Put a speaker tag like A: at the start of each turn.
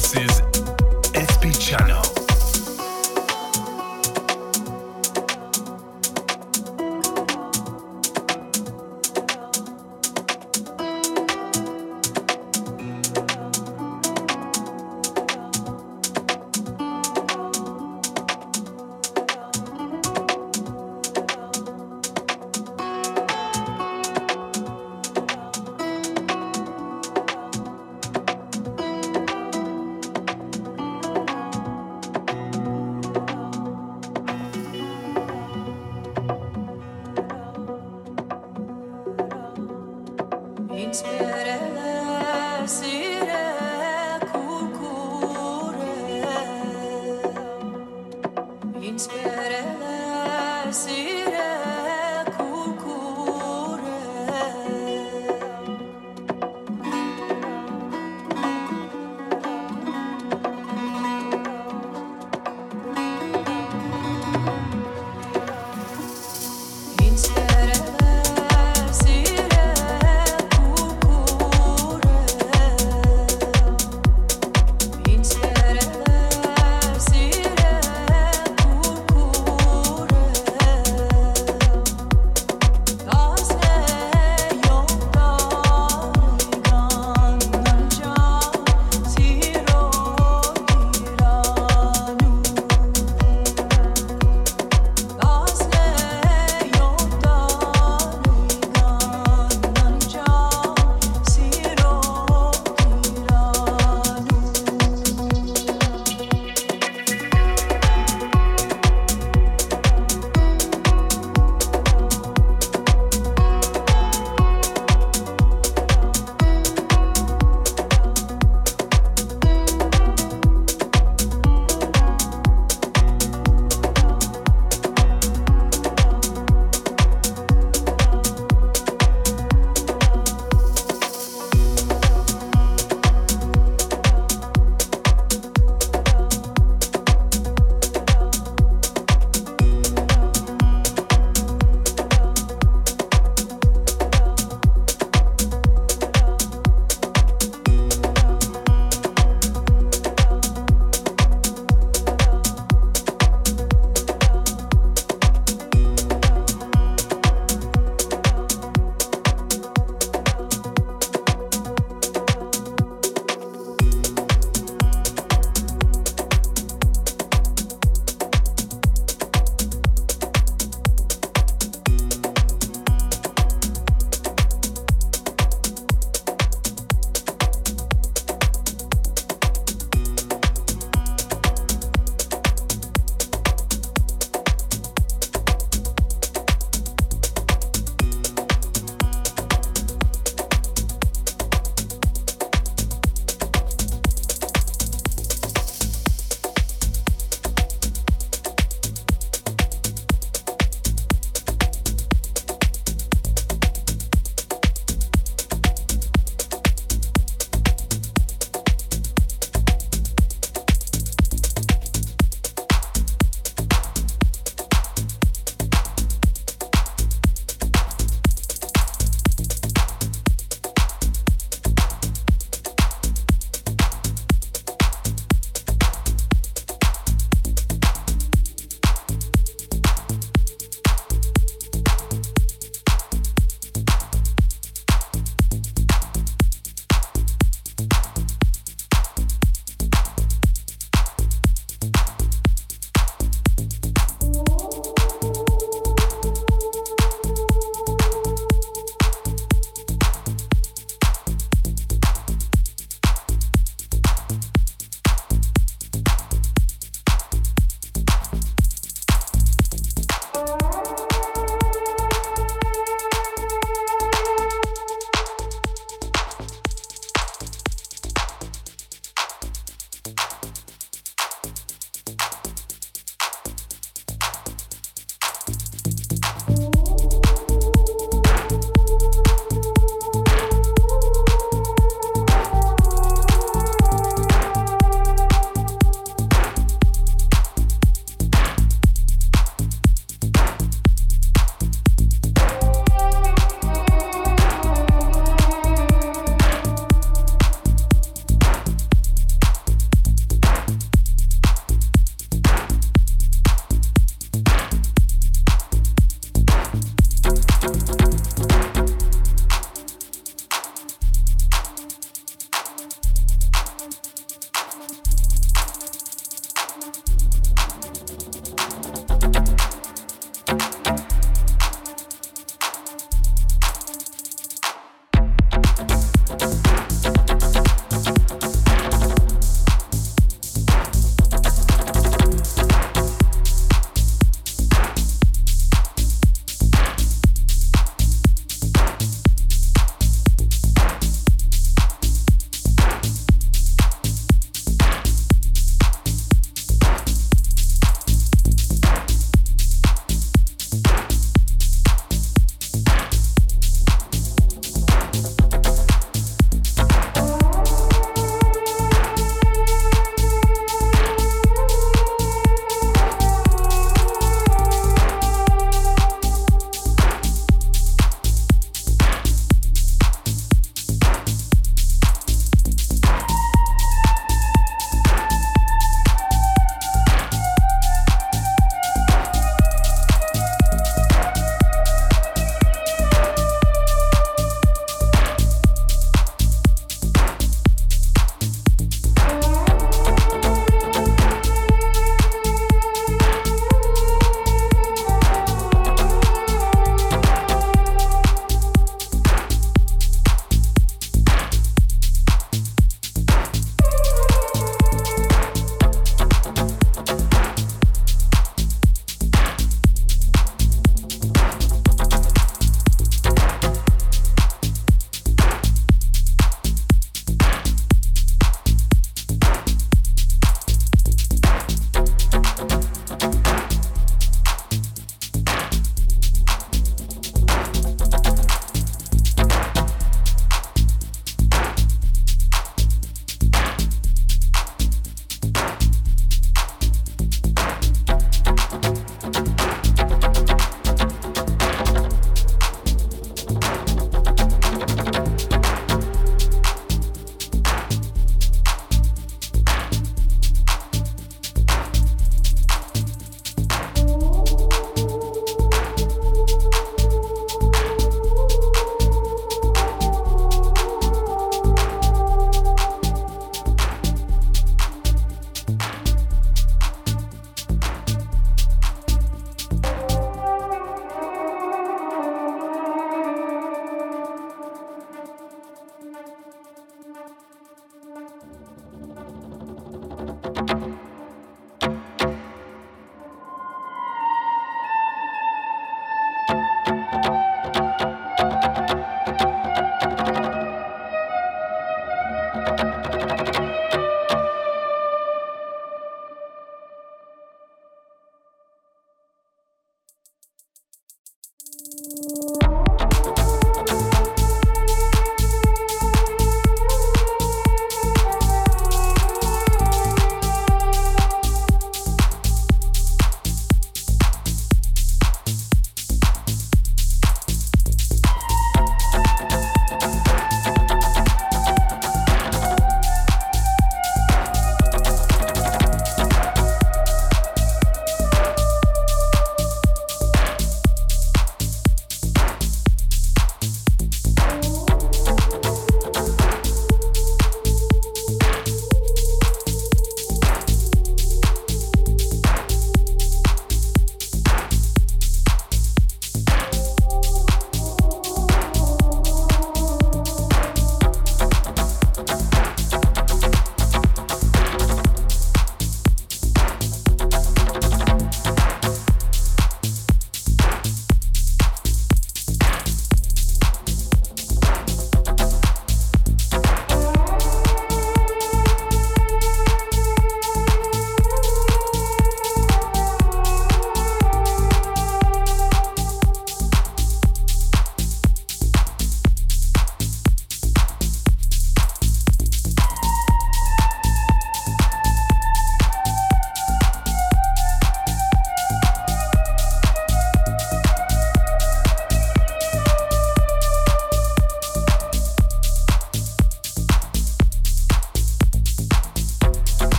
A: this is